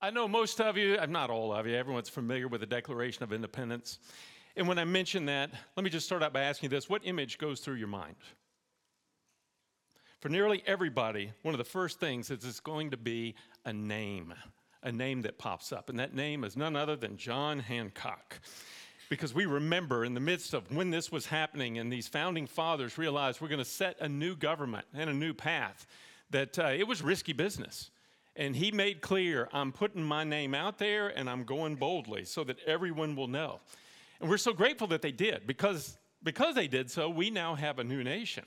I know most of you, not all of you, everyone's familiar with the Declaration of Independence. And when I mention that, let me just start out by asking you this what image goes through your mind? For nearly everybody, one of the first things is it's going to be a name, a name that pops up. And that name is none other than John Hancock. Because we remember in the midst of when this was happening, and these founding fathers realized we're going to set a new government and a new path, that uh, it was risky business. And he made clear, I'm putting my name out there and I'm going boldly so that everyone will know. And we're so grateful that they did because, because they did so, we now have a new nation.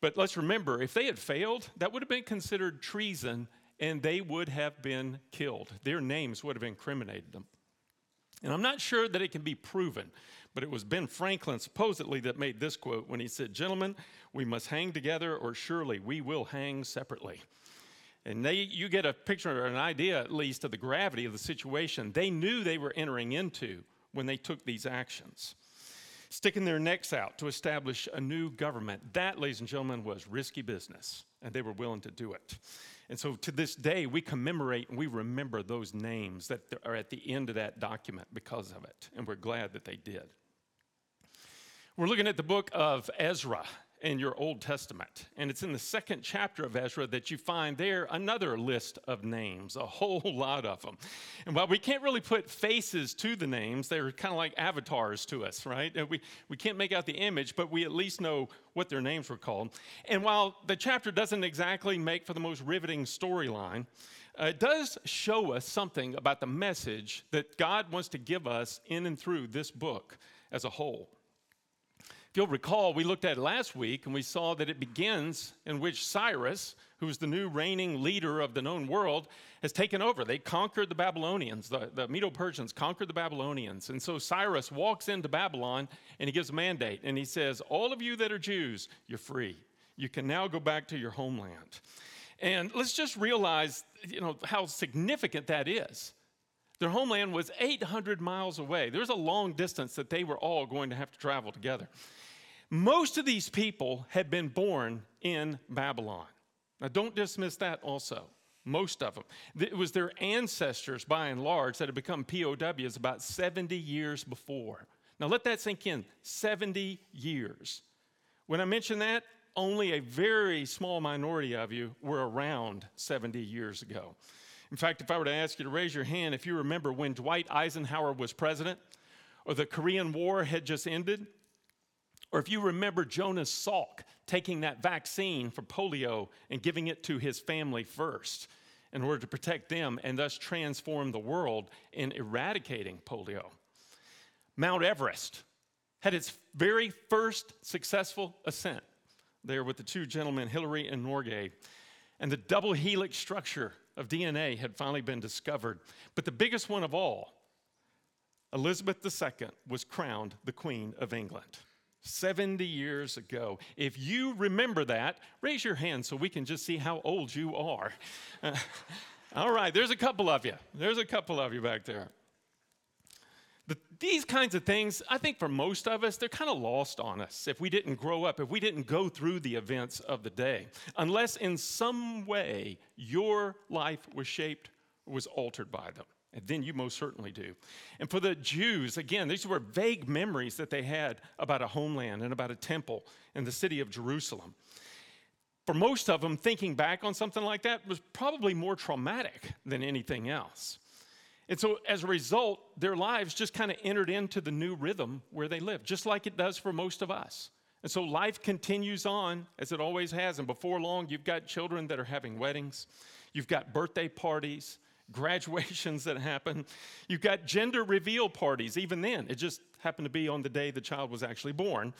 But let's remember, if they had failed, that would have been considered treason and they would have been killed. Their names would have incriminated them. And I'm not sure that it can be proven, but it was Ben Franklin supposedly that made this quote when he said, Gentlemen, we must hang together or surely we will hang separately. And they, you get a picture or an idea, at least, of the gravity of the situation they knew they were entering into when they took these actions. Sticking their necks out to establish a new government, that, ladies and gentlemen, was risky business, and they were willing to do it. And so to this day, we commemorate and we remember those names that are at the end of that document because of it, and we're glad that they did. We're looking at the book of Ezra, in your Old Testament. And it's in the second chapter of Ezra that you find there another list of names, a whole lot of them. And while we can't really put faces to the names, they're kind of like avatars to us, right? We, we can't make out the image, but we at least know what their names were called. And while the chapter doesn't exactly make for the most riveting storyline, uh, it does show us something about the message that God wants to give us in and through this book as a whole you'll recall, we looked at it last week and we saw that it begins in which Cyrus, who's the new reigning leader of the known world, has taken over. They conquered the Babylonians. The, the Medo Persians conquered the Babylonians. And so Cyrus walks into Babylon and he gives a mandate and he says, All of you that are Jews, you're free. You can now go back to your homeland. And let's just realize, you know, how significant that is. Their homeland was 800 miles away. There's a long distance that they were all going to have to travel together. Most of these people had been born in Babylon. Now, don't dismiss that also. Most of them. It was their ancestors, by and large, that had become POWs about 70 years before. Now, let that sink in 70 years. When I mention that, only a very small minority of you were around 70 years ago. In fact, if I were to ask you to raise your hand if you remember when Dwight Eisenhower was president or the Korean War had just ended, or if you remember Jonas Salk taking that vaccine for polio and giving it to his family first in order to protect them and thus transform the world in eradicating polio. Mount Everest had its very first successful ascent there with the two gentlemen, Hillary and Norgay. And the double helix structure of DNA had finally been discovered. But the biggest one of all, Elizabeth II was crowned the Queen of England. 70 years ago. If you remember that, raise your hand so we can just see how old you are. Uh, all right, there's a couple of you. There's a couple of you back there. The, these kinds of things, I think for most of us, they're kind of lost on us if we didn't grow up, if we didn't go through the events of the day, unless in some way your life was shaped was altered by them. And then you most certainly do. And for the Jews, again, these were vague memories that they had about a homeland and about a temple in the city of Jerusalem. For most of them, thinking back on something like that was probably more traumatic than anything else. And so, as a result, their lives just kind of entered into the new rhythm where they live, just like it does for most of us. And so, life continues on as it always has. And before long, you've got children that are having weddings, you've got birthday parties, graduations that happen. You've got gender reveal parties, even then. It just happened to be on the day the child was actually born.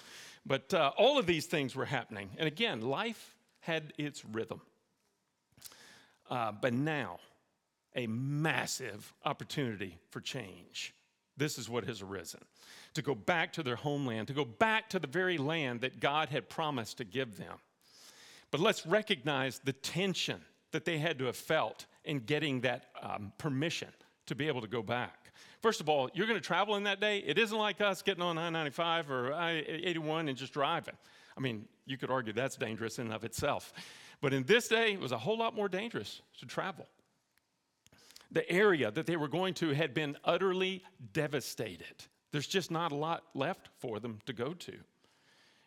But uh, all of these things were happening. And again, life had its rhythm. Uh, but now, a massive opportunity for change. This is what has arisen to go back to their homeland, to go back to the very land that God had promised to give them. But let's recognize the tension that they had to have felt in getting that um, permission to be able to go back. First of all, you're going to travel in that day. It isn't like us getting on I 95 or I 81 and just driving. I mean, you could argue that's dangerous in and of itself. But in this day, it was a whole lot more dangerous to travel. the area that they were going to had been utterly devastated. There's just not a lot left for them to go to.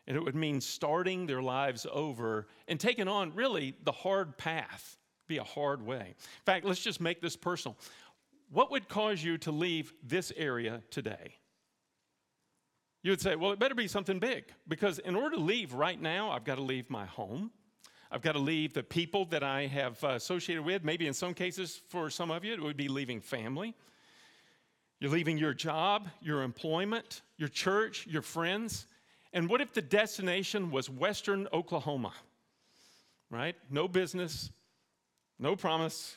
And it would mean starting their lives over and taking on really the hard path, be a hard way. In fact, let's just make this personal. What would cause you to leave this area today? You would say, well, it better be something big because in order to leave right now, I've got to leave my home. I've got to leave the people that I have uh, associated with. Maybe in some cases, for some of you, it would be leaving family. You're leaving your job, your employment, your church, your friends. And what if the destination was Western Oklahoma? Right? No business, no promise,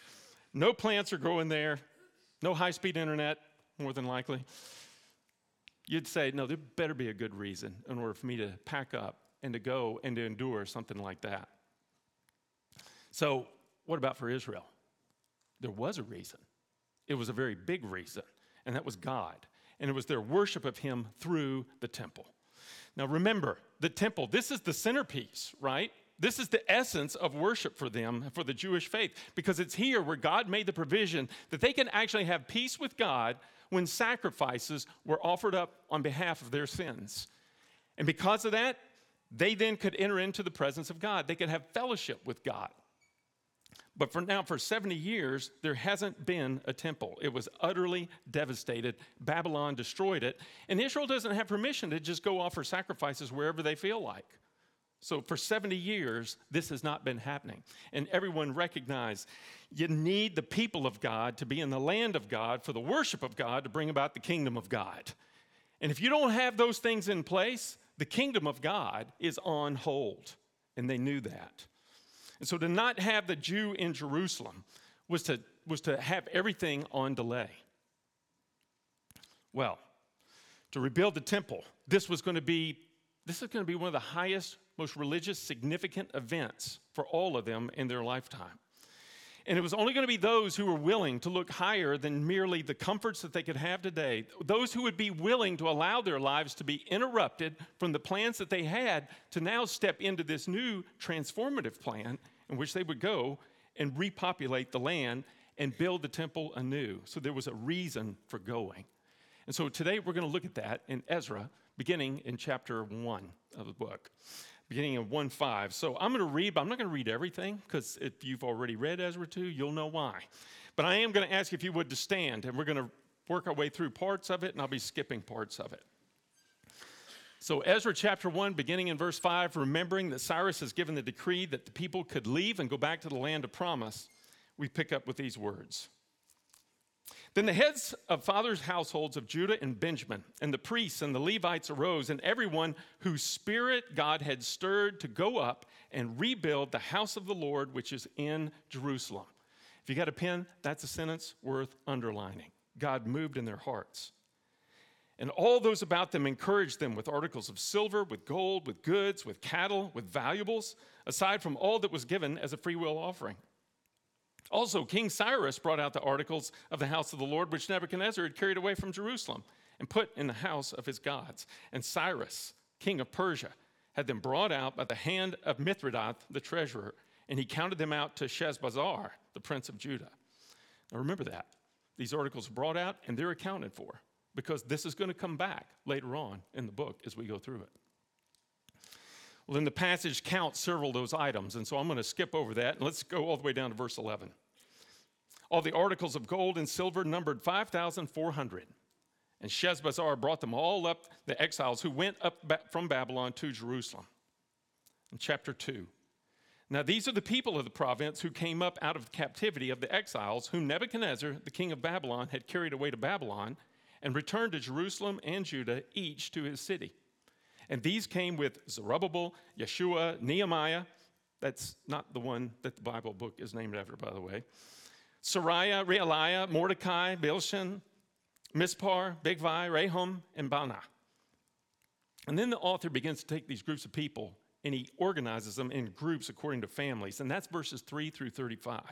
no plants are growing there, no high speed internet, more than likely. You'd say, no, there better be a good reason in order for me to pack up and to go and to endure something like that. So, what about for Israel? There was a reason. It was a very big reason, and that was God. And it was their worship of Him through the temple. Now, remember, the temple, this is the centerpiece, right? This is the essence of worship for them, for the Jewish faith, because it's here where God made the provision that they can actually have peace with God when sacrifices were offered up on behalf of their sins. And because of that, they then could enter into the presence of God. They could have fellowship with God. But for now, for 70 years, there hasn't been a temple. It was utterly devastated. Babylon destroyed it. And Israel doesn't have permission to just go offer sacrifices wherever they feel like. So for 70 years, this has not been happening. And everyone recognized you need the people of God to be in the land of God for the worship of God to bring about the kingdom of God. And if you don't have those things in place, the kingdom of God is on hold. And they knew that. And so to not have the Jew in Jerusalem was to, was to have everything on delay. Well, to rebuild the temple, this was going to be this is going to be one of the highest, most religious, significant events for all of them in their lifetime. And it was only going to be those who were willing to look higher than merely the comforts that they could have today. Those who would be willing to allow their lives to be interrupted from the plans that they had to now step into this new transformative plan in which they would go and repopulate the land and build the temple anew. So there was a reason for going. And so today we're going to look at that in Ezra, beginning in chapter 1 of the book, beginning in 1 5. So I'm going to read, but I'm not going to read everything because if you've already read Ezra 2, you'll know why. But I am going to ask if you would to stand, and we're going to work our way through parts of it, and I'll be skipping parts of it. So, Ezra chapter 1, beginning in verse 5, remembering that Cyrus has given the decree that the people could leave and go back to the land of promise, we pick up with these words. Then the heads of fathers' households of Judah and Benjamin, and the priests and the Levites arose, and everyone whose spirit God had stirred to go up and rebuild the house of the Lord, which is in Jerusalem. If you got a pen, that's a sentence worth underlining. God moved in their hearts. And all those about them encouraged them with articles of silver, with gold, with goods, with cattle, with valuables, aside from all that was given as a freewill offering. Also, King Cyrus brought out the articles of the house of the Lord, which Nebuchadnezzar had carried away from Jerusalem and put in the house of his gods. And Cyrus, king of Persia, had them brought out by the hand of Mithredath, the treasurer, and he counted them out to Sheshbazzar, the prince of Judah. Now remember that. These articles are brought out and they're accounted for because this is going to come back later on in the book as we go through it. Well, then the passage counts several of those items, and so I'm going to skip over that and let's go all the way down to verse 11. All the articles of gold and silver numbered 5,400. And Sheshbazzar brought them all up, the exiles who went up from Babylon to Jerusalem. In chapter 2. Now, these are the people of the province who came up out of captivity of the exiles, whom Nebuchadnezzar, the king of Babylon, had carried away to Babylon and returned to Jerusalem and Judah, each to his city. And these came with Zerubbabel, Yeshua, Nehemiah. That's not the one that the Bible book is named after, by the way. Seraiah, Reelaiah, Mordecai, Bilshan, Mispar, Bigvai, Rehum, and Baanah. And then the author begins to take these groups of people and he organizes them in groups according to families. And that's verses 3 through 35.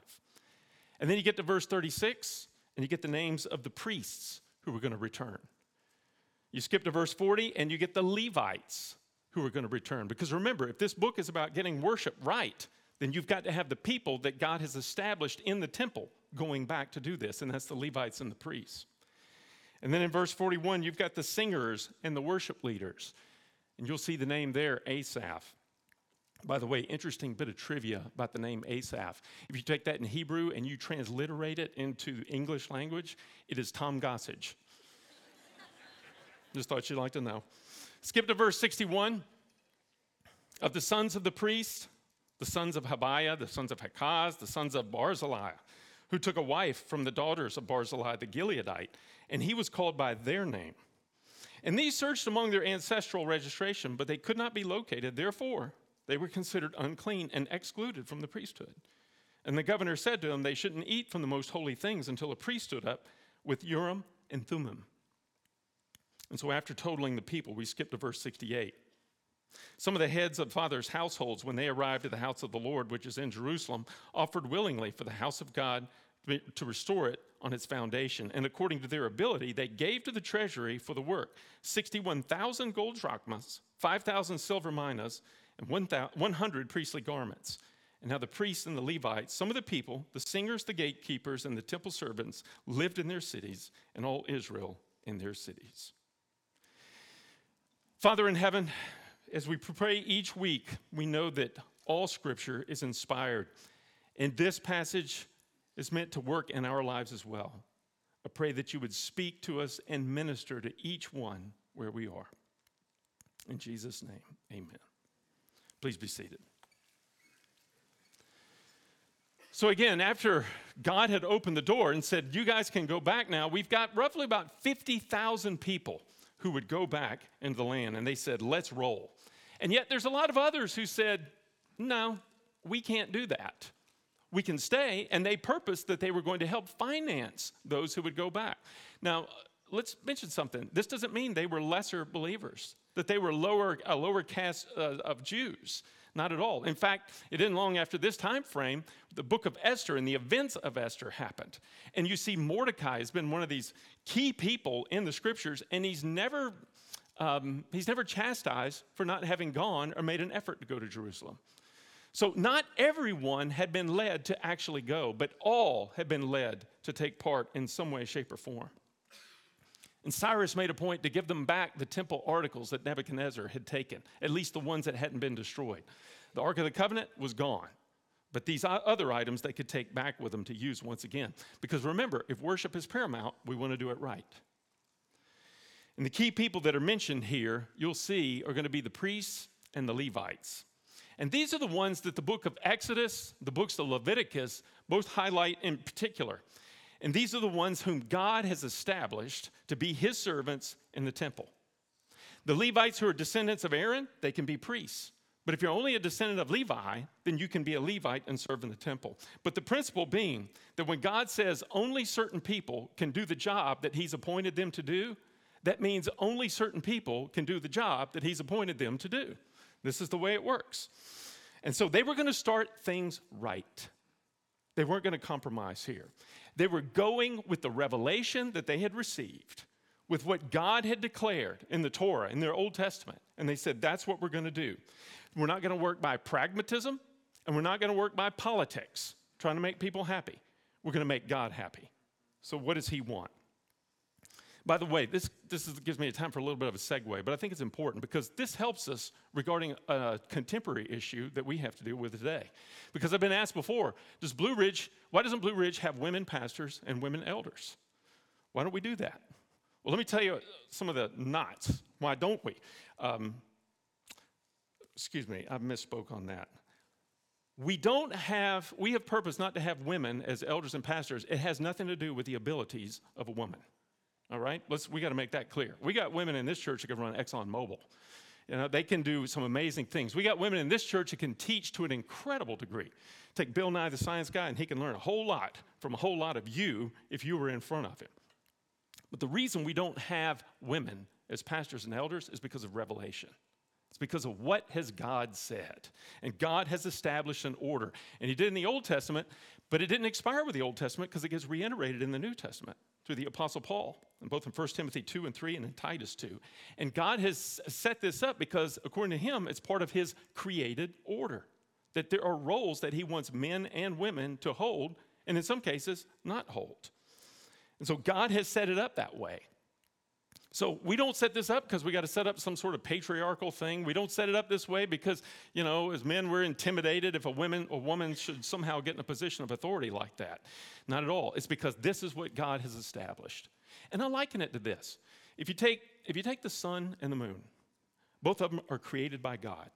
And then you get to verse 36 and you get the names of the priests who were going to return. You skip to verse 40 and you get the Levites who are going to return. Because remember, if this book is about getting worship right, then you've got to have the people that God has established in the temple going back to do this, and that's the Levites and the priests. And then in verse 41, you've got the singers and the worship leaders. And you'll see the name there, Asaph. By the way, interesting bit of trivia about the name Asaph. If you take that in Hebrew and you transliterate it into English language, it is Tom Gossage. Just thought you'd like to know. Skip to verse 61. Of the sons of the priest, the sons of Habaiah, the sons of Hakaz, the sons of Barzillai, who took a wife from the daughters of Barzillai the Gileadite, and he was called by their name. And these searched among their ancestral registration, but they could not be located. Therefore, they were considered unclean and excluded from the priesthood. And the governor said to them, They shouldn't eat from the most holy things until a priest stood up with Urim and Thummim. And so, after totaling the people, we skip to verse 68. Some of the heads of fathers' households, when they arrived at the house of the Lord, which is in Jerusalem, offered willingly for the house of God to restore it on its foundation. And according to their ability, they gave to the treasury for the work 61,000 gold drachmas, 5,000 silver minas, and 100 priestly garments. And now the priests and the Levites, some of the people, the singers, the gatekeepers, and the temple servants lived in their cities, and all Israel in their cities. Father in heaven, as we pray each week, we know that all scripture is inspired. And this passage is meant to work in our lives as well. I pray that you would speak to us and minister to each one where we are. In Jesus' name, amen. Please be seated. So, again, after God had opened the door and said, You guys can go back now, we've got roughly about 50,000 people who would go back into the land. And they said, Let's roll. And yet, there's a lot of others who said, No, we can't do that we can stay. And they purposed that they were going to help finance those who would go back. Now, let's mention something. This doesn't mean they were lesser believers, that they were lower, a lower caste uh, of Jews. Not at all. In fact, it didn't long after this time frame, the book of Esther and the events of Esther happened. And you see, Mordecai has been one of these key people in the scriptures, and he's never, um, he's never chastised for not having gone or made an effort to go to Jerusalem. So, not everyone had been led to actually go, but all had been led to take part in some way, shape, or form. And Cyrus made a point to give them back the temple articles that Nebuchadnezzar had taken, at least the ones that hadn't been destroyed. The Ark of the Covenant was gone, but these other items they could take back with them to use once again. Because remember, if worship is paramount, we want to do it right. And the key people that are mentioned here, you'll see, are going to be the priests and the Levites. And these are the ones that the book of Exodus, the books of Leviticus, both highlight in particular. And these are the ones whom God has established to be his servants in the temple. The Levites who are descendants of Aaron, they can be priests. But if you're only a descendant of Levi, then you can be a Levite and serve in the temple. But the principle being that when God says only certain people can do the job that he's appointed them to do, that means only certain people can do the job that he's appointed them to do. This is the way it works. And so they were going to start things right. They weren't going to compromise here. They were going with the revelation that they had received, with what God had declared in the Torah, in their Old Testament. And they said, that's what we're going to do. We're not going to work by pragmatism, and we're not going to work by politics, trying to make people happy. We're going to make God happy. So, what does He want? By the way, this, this is, gives me a time for a little bit of a segue, but I think it's important because this helps us regarding a contemporary issue that we have to deal with today. Because I've been asked before, does Blue Ridge, why doesn't Blue Ridge have women pastors and women elders? Why don't we do that? Well, let me tell you some of the knots. Why don't we? Um, excuse me, I misspoke on that. We don't have, we have purpose not to have women as elders and pastors. It has nothing to do with the abilities of a woman. All right, let's we got to make that clear. We got women in this church that can run Exxon Mobil. You know, they can do some amazing things. We got women in this church that can teach to an incredible degree. Take Bill Nye, the science guy, and he can learn a whole lot from a whole lot of you if you were in front of him. But the reason we don't have women as pastors and elders is because of revelation. It's because of what has God said. And God has established an order. And he did in the Old Testament, but it didn't expire with the Old Testament because it gets reiterated in the New Testament through the Apostle Paul, both in 1 Timothy 2 and 3 and in Titus 2. And God has set this up because, according to him, it's part of his created order. that there are roles that he wants men and women to hold, and in some cases, not hold. And so God has set it up that way. So we don't set this up because we got to set up some sort of patriarchal thing. We don't set it up this way because, you know, as men we're intimidated if a woman a woman should somehow get in a position of authority like that. Not at all. It's because this is what God has established. And I liken it to this. If you take if you take the sun and the moon, both of them are created by God.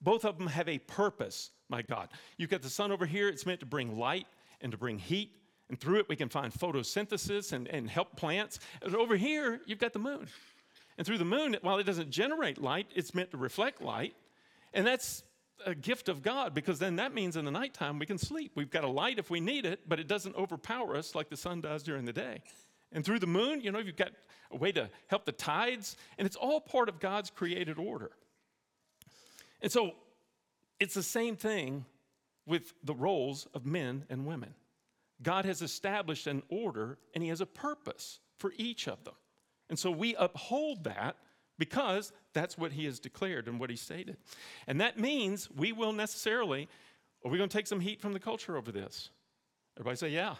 Both of them have a purpose my God. You've got the sun over here, it's meant to bring light and to bring heat and through it, we can find photosynthesis and, and help plants. And over here, you've got the moon. And through the moon, while it doesn't generate light, it's meant to reflect light. And that's a gift of God because then that means in the nighttime we can sleep. We've got a light if we need it, but it doesn't overpower us like the sun does during the day. And through the moon, you know, you've got a way to help the tides, and it's all part of God's created order. And so it's the same thing with the roles of men and women. God has established an order and He has a purpose for each of them. And so we uphold that because that's what He has declared and what He stated. And that means we will necessarily, are we going to take some heat from the culture over this? Everybody say, yeah.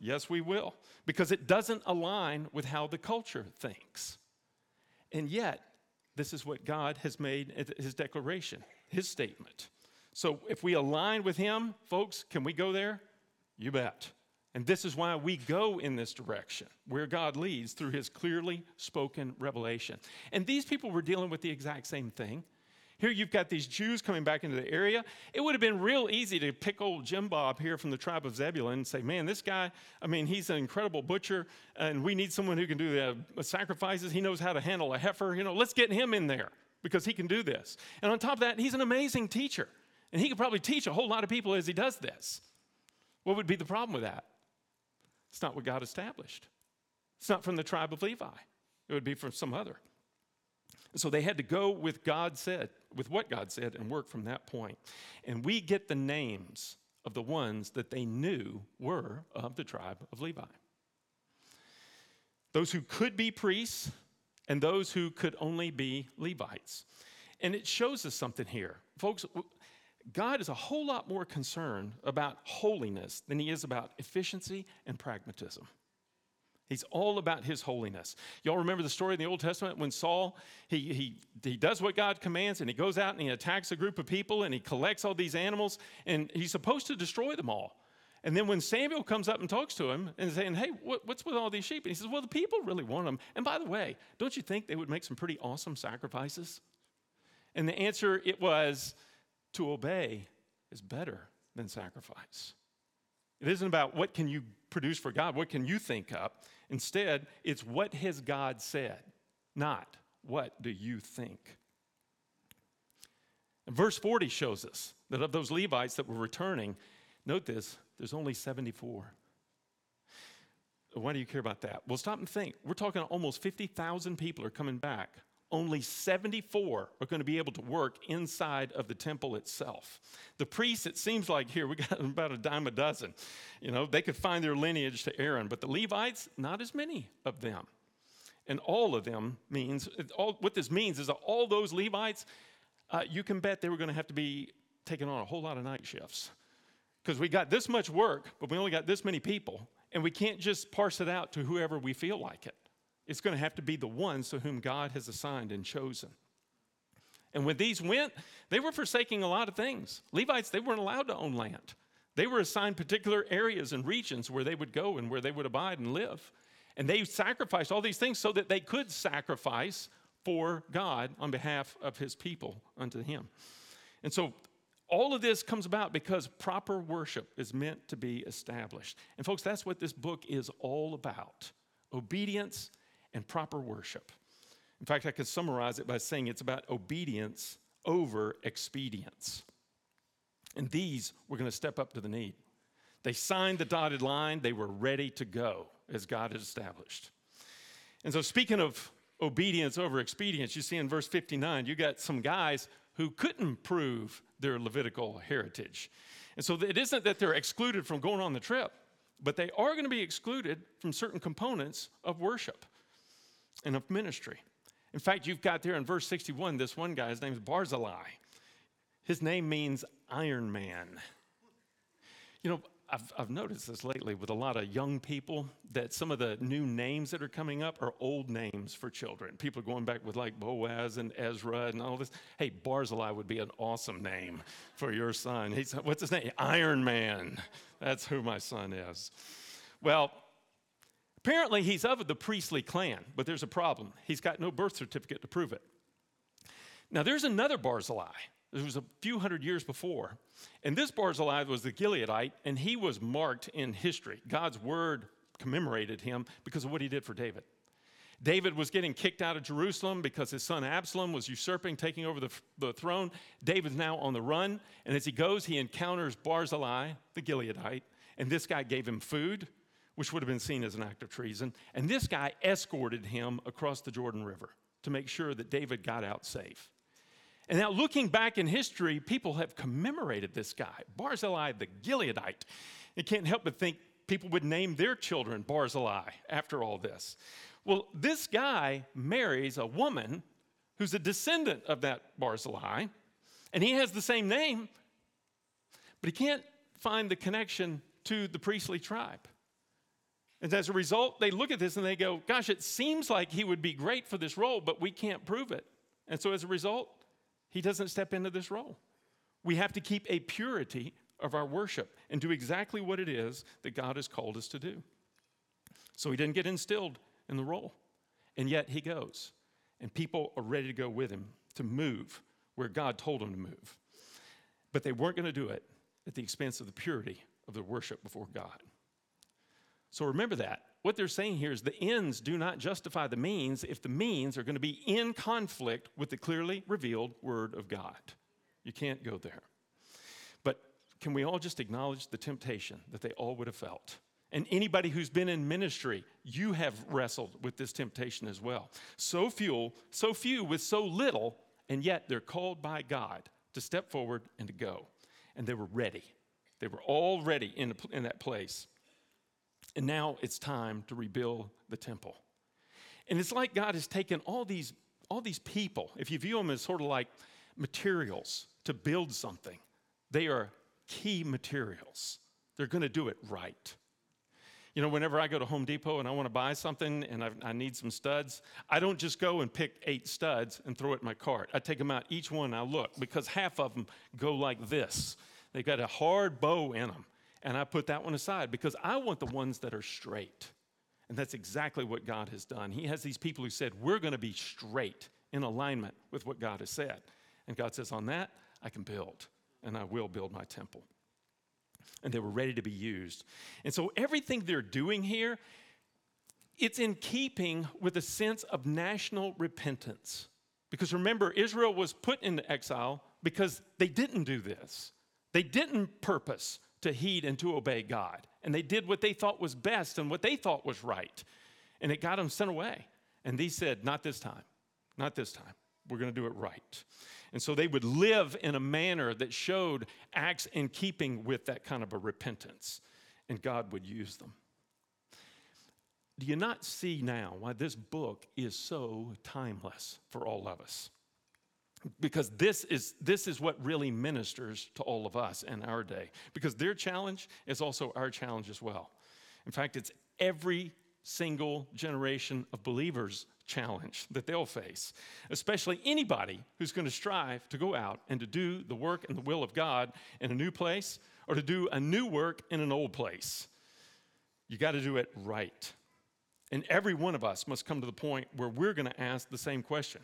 Yes, we will. Because it doesn't align with how the culture thinks. And yet, this is what God has made uh, his declaration, his statement. So if we align with him, folks, can we go there? You bet. And this is why we go in this direction, where God leads through his clearly spoken revelation. And these people were dealing with the exact same thing. Here you've got these Jews coming back into the area. It would have been real easy to pick old Jim Bob here from the tribe of Zebulun and say, man, this guy, I mean, he's an incredible butcher, and we need someone who can do the uh, sacrifices. He knows how to handle a heifer. You know, let's get him in there because he can do this. And on top of that, he's an amazing teacher. And he could probably teach a whole lot of people as he does this. What would be the problem with that? It's not what God established. It's not from the tribe of Levi. It would be from some other. So they had to go with God said, with what God said, and work from that point. And we get the names of the ones that they knew were of the tribe of Levi. Those who could be priests and those who could only be Levites. And it shows us something here. Folks, God is a whole lot more concerned about holiness than he is about efficiency and pragmatism. He's all about his holiness. Y'all remember the story in the Old Testament when Saul, he, he, he does what God commands and he goes out and he attacks a group of people and he collects all these animals and he's supposed to destroy them all. And then when Samuel comes up and talks to him and saying, hey, what, what's with all these sheep? And he says, well, the people really want them. And by the way, don't you think they would make some pretty awesome sacrifices? And the answer, it was, to obey is better than sacrifice. It isn't about what can you produce for God, what can you think up. Instead, it's what has God said, not what do you think. And verse 40 shows us that of those Levites that were returning, note this, there's only 74. Why do you care about that? Well, stop and think. We're talking almost 50,000 people are coming back only 74 are going to be able to work inside of the temple itself. The priests, it seems like here, we got about a dime a dozen. You know, they could find their lineage to Aaron, but the Levites, not as many of them. And all of them means, all, what this means is that all those Levites, uh, you can bet they were going to have to be taking on a whole lot of night shifts. Because we got this much work, but we only got this many people, and we can't just parse it out to whoever we feel like it. It's going to have to be the ones to whom God has assigned and chosen. And when these went, they were forsaking a lot of things. Levites, they weren't allowed to own land. They were assigned particular areas and regions where they would go and where they would abide and live. And they sacrificed all these things so that they could sacrifice for God on behalf of his people unto him. And so all of this comes about because proper worship is meant to be established. And folks, that's what this book is all about obedience and proper worship. In fact, I could summarize it by saying it's about obedience over expedience. And these were going to step up to the need. They signed the dotted line, they were ready to go as God had established. And so, speaking of obedience over expedience, you see in verse 59, you got some guys who couldn't prove their Levitical heritage. And so, it isn't that they're excluded from going on the trip, but they are going to be excluded from certain components of worship and of ministry. In fact, you've got there in verse 61 this one guy, his name is Barzillai. His name means Iron Man. You know, I've, I've noticed this lately with a lot of young people that some of the new names that are coming up are old names for children. People are going back with like Boaz and Ezra and all this. Hey, Barzillai would be an awesome name for your son. He's, what's his name? Iron Man. That's who my son is. Well, apparently he's of the priestly clan, but there's a problem. He's got no birth certificate to prove it. Now, there's another Barzillai this was a few hundred years before. And this Barzillai was the Gileadite, and he was marked in history. God's word commemorated him because of what he did for David. David was getting kicked out of Jerusalem because his son Absalom was usurping, taking over the, the throne. David's now on the run, and as he goes, he encounters Barzillai, the Gileadite, and this guy gave him food, which would have been seen as an act of treason. And this guy escorted him across the Jordan River to make sure that David got out safe. And now, looking back in history, people have commemorated this guy, Barzillai the Gileadite. You can't help but think people would name their children Barzillai after all this. Well, this guy marries a woman who's a descendant of that Barzillai, and he has the same name, but he can't find the connection to the priestly tribe. And as a result, they look at this and they go, Gosh, it seems like he would be great for this role, but we can't prove it. And so as a result, he doesn't step into this role. We have to keep a purity of our worship and do exactly what it is that God has called us to do. So he didn't get instilled in the role. And yet he goes. And people are ready to go with him to move where God told him to move. But they weren't going to do it at the expense of the purity of their worship before God. So remember that. What they're saying here is the ends do not justify the means if the means are going to be in conflict with the clearly revealed Word of God. You can't go there. But can we all just acknowledge the temptation that they all would have felt? And anybody who's been in ministry, you have wrestled with this temptation as well. So few, so few with so little, and yet they're called by God to step forward and to go. And they were ready. They were all ready in, in that place. And now it's time to rebuild the temple. And it's like God has taken all these, all these people, if you view them as sort of like materials to build something, they are key materials. They're going to do it right. You know, whenever I go to Home Depot and I want to buy something and I, I, need some studs, I don't just go and pick eight studs and throw it in my cart. I take them out, each one, I look because half of them go like this. They've got a hard bow in them and I put that one aside because I want the ones that are straight. And that's exactly what God has done. He has these people who said, We're going to be straight in alignment with what God has said. And God says, On that, I can build, and I will build my temple. And they were ready to be used. And so everything they're doing here, it's in keeping with a sense of national repentance. Because remember, Israel was put into exile because they didn't do this. They didn't purpose to heed and to obey God. And they did what they thought was best and what they thought was right. And it got them sent away. And these said, Not this time. Not this time. We're going to do it right. And so they would live in a manner that showed acts in keeping with that kind of a repentance. And God would use them. Do you not see now why this book is so timeless for all of us? Because this is, this is what really ministers to all of us in our day. Because their challenge is also our challenge as well. In fact, it's every single generation of believers' challenge that they'll face, especially anybody who's going to strive to go out and to do the work and the will of God in a new place or to do a new work in an old place. You got to do it right. And every one of us must come to the point where we're going to ask the same question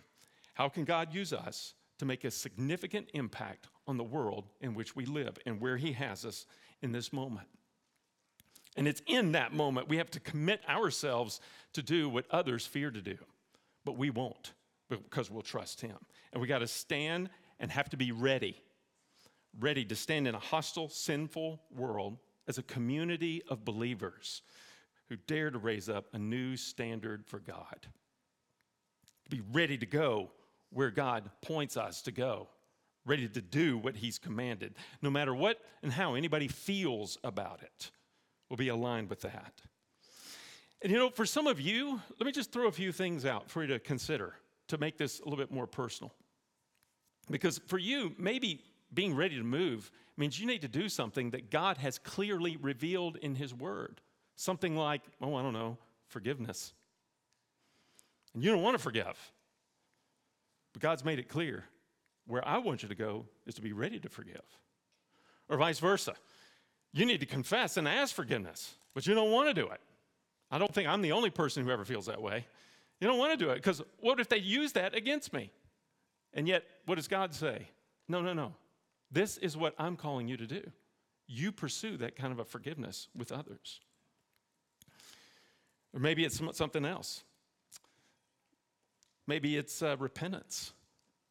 how can God use us to make a significant impact on the world in which we live and where He has us in this moment? And it's in that moment we have to commit ourselves to do what others fear to do, but we won't because we'll trust Him. And we got to stand and have to be ready, ready to stand in a hostile, sinful world as a community of believers who dare to raise up a new standard for God. Be ready to go where God points us to go, ready to do what He's commanded. No matter what and how anybody feels about it, we'll be aligned with that. And you know, for some of you, let me just throw a few things out for you to consider to make this a little bit more personal. Because for you, maybe being ready to move means you need to do something that God has clearly revealed in His Word. Something like, oh, I don't know, forgiveness. And you don't want to forgive. But God's made it clear where I want you to go is to be ready to forgive. Or vice versa. You need to confess and ask forgiveness, but you don't want to do it. I don't think I'm the only person who ever feels that way. You don't want to do it because what if they use that against me? And yet, what does God say? No, no, no. This is what I'm calling you to do. You pursue that kind of a forgiveness with others. Or maybe it's something else. Maybe it's uh, repentance.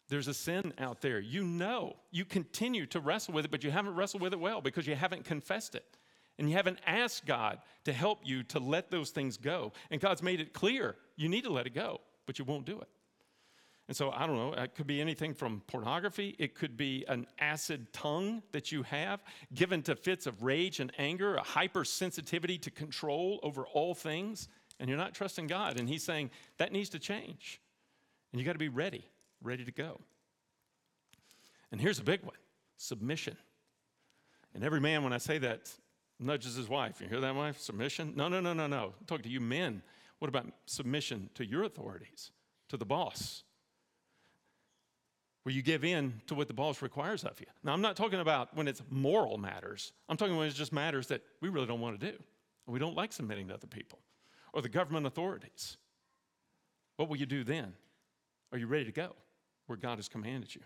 There's a sin out there. You know, you continue to wrestle with it, but you haven't wrestled with it well because you haven't confessed it. And you haven't asked God to help you to let those things go. And God's made it clear you need to let it go, but you won't do it. And so I don't know, it could be anything from pornography, it could be an acid tongue that you have, given to fits of rage and anger, a hypersensitivity to control over all things, and you're not trusting God. And He's saying that needs to change. And you got to be ready, ready to go. And here's a big one submission. And every man, when I say that, nudges his wife. You hear that, wife? Submission? No, no, no, no, no. I'm talking to you men. What about submission to your authorities, to the boss? Where you give in to what the boss requires of you. Now, I'm not talking about when it's moral matters. I'm talking when it's just matters that we really don't want to do. We don't like submitting to other people or the government authorities. What will you do then? Are you ready to go where God has commanded you?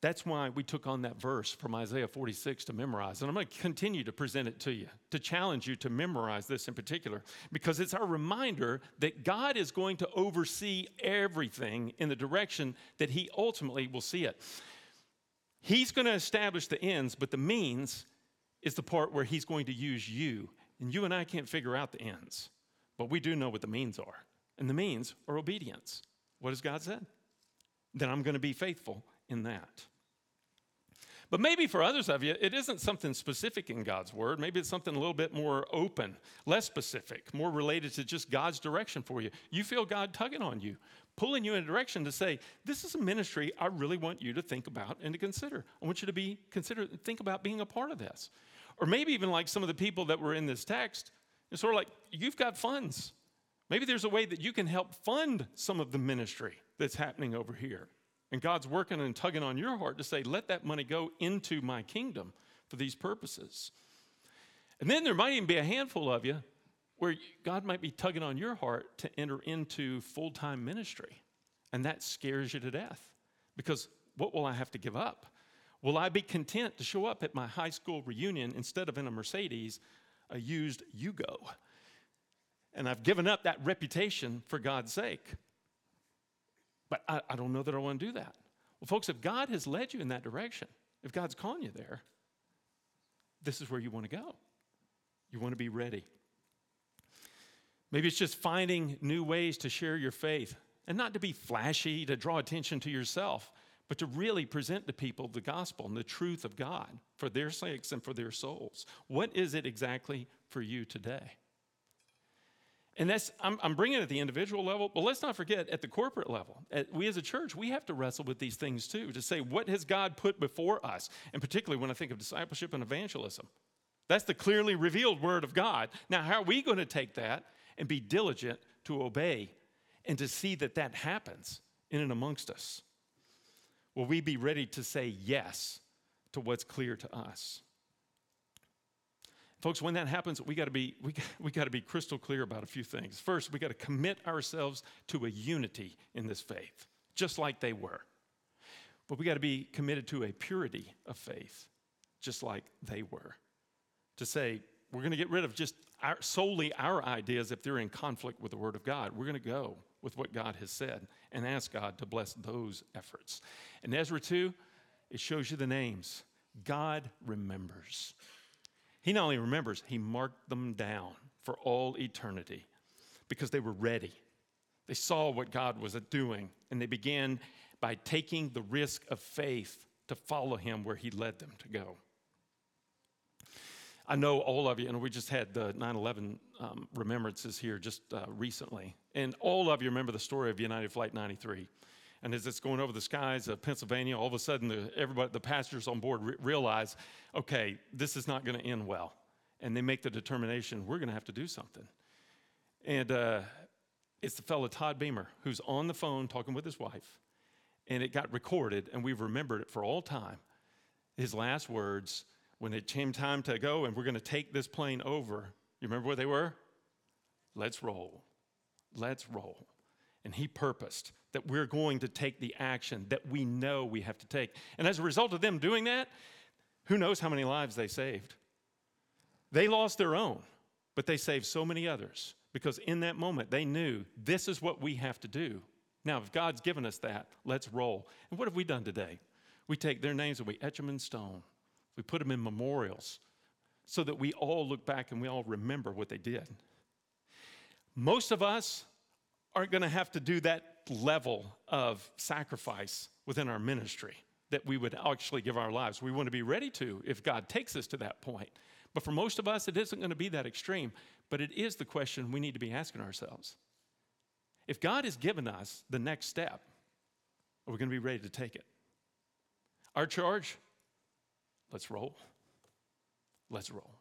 That's why we took on that verse from Isaiah 46 to memorize. And I'm going to continue to present it to you, to challenge you to memorize this in particular, because it's our reminder that God is going to oversee everything in the direction that He ultimately will see it. He's going to establish the ends, but the means is the part where He's going to use you. And you and I can't figure out the ends, but we do know what the means are. And the means are obedience. What has God said? Then I'm going to be faithful in that. But maybe for others of you, it isn't something specific in God's word. Maybe it's something a little bit more open, less specific, more related to just God's direction for you. You feel God tugging on you, pulling you in a direction to say, This is a ministry I really want you to think about and to consider. I want you to be consider think about being a part of this. Or maybe even like some of the people that were in this text, it's sort of like you've got funds. Maybe there's a way that you can help fund some of the ministry that's happening over here. And God's working and tugging on your heart to say, let that money go into my kingdom for these purposes. And then there might even be a handful of you where God might be tugging on your heart to enter into full time ministry. And that scares you to death because what will I have to give up? Will I be content to show up at my high school reunion instead of in a Mercedes, a used Yugo? And I've given up that reputation for God's sake. But I, I don't know that I want to do that. Well, folks, if God has led you in that direction, if God's calling you there, this is where you want to go. You want to be ready. Maybe it's just finding new ways to share your faith and not to be flashy, to draw attention to yourself, but to really present to people the gospel and the truth of God for their sakes and for their souls. What is it exactly for you today? And that's, I'm, I'm, bringing it at the individual level, but let's not forget at the corporate level. At, we as a church, we have to wrestle with these things too, to say, what has God put before us? And particularly when I think of discipleship and evangelism. That's the clearly revealed word of God. Now, how are we going to take that and be diligent to obey and to see that that happens in and amongst us? Will we be ready to say yes to what's clear to us? Folks, when that happens, we got to be we, we got to be crystal clear about a few things. First, we got to commit ourselves to a unity in this faith, just like they were. But we got to be committed to a purity of faith, just like they were. To say we're going to get rid of just our, solely our ideas if they're in conflict with the Word of God. We're going to go with what God has said and ask God to bless those efforts. In Ezra 2, it shows you the names. God remembers. He not only remembers, he marked them down for all eternity because they were ready. They saw what God was doing, and they began by taking the risk of faith to follow him where he led them to go. I know all of you, and we just had the 9 11 um, remembrances here just uh, recently. And all of you remember the story of United Flight 93. And as it's going over the skies of Pennsylvania, all of a sudden the, everybody, the passengers on board re- realize, okay, this is not going to end well. And they make the determination, we're going to have to do something. And uh, it's the fellow Todd Beamer who's on the phone talking with his wife. And it got recorded, and we've remembered it for all time. His last words, when it came time to go and we're going to take this plane over, you remember what they were? Let's roll. Let's roll. And he purposed that we're going to take the action that we know we have to take. And as a result of them doing that, who knows how many lives they saved? They lost their own, but they saved so many others because in that moment they knew this is what we have to do. Now, if God's given us that, let's roll. And what have we done today? We take their names and we etch them in stone. We put them in memorials so that we all look back and we all remember what they did. Most of us aren't going to have to do that level of sacrifice within our ministry that we would actually give our lives. We want to be ready to if God takes us to that point. But for most of us, it isn't going to be that extreme. But it is the question we need to be asking ourselves. If God has given us the next step, are we going to be ready to take it? Our charge? Let's roll. Let's roll.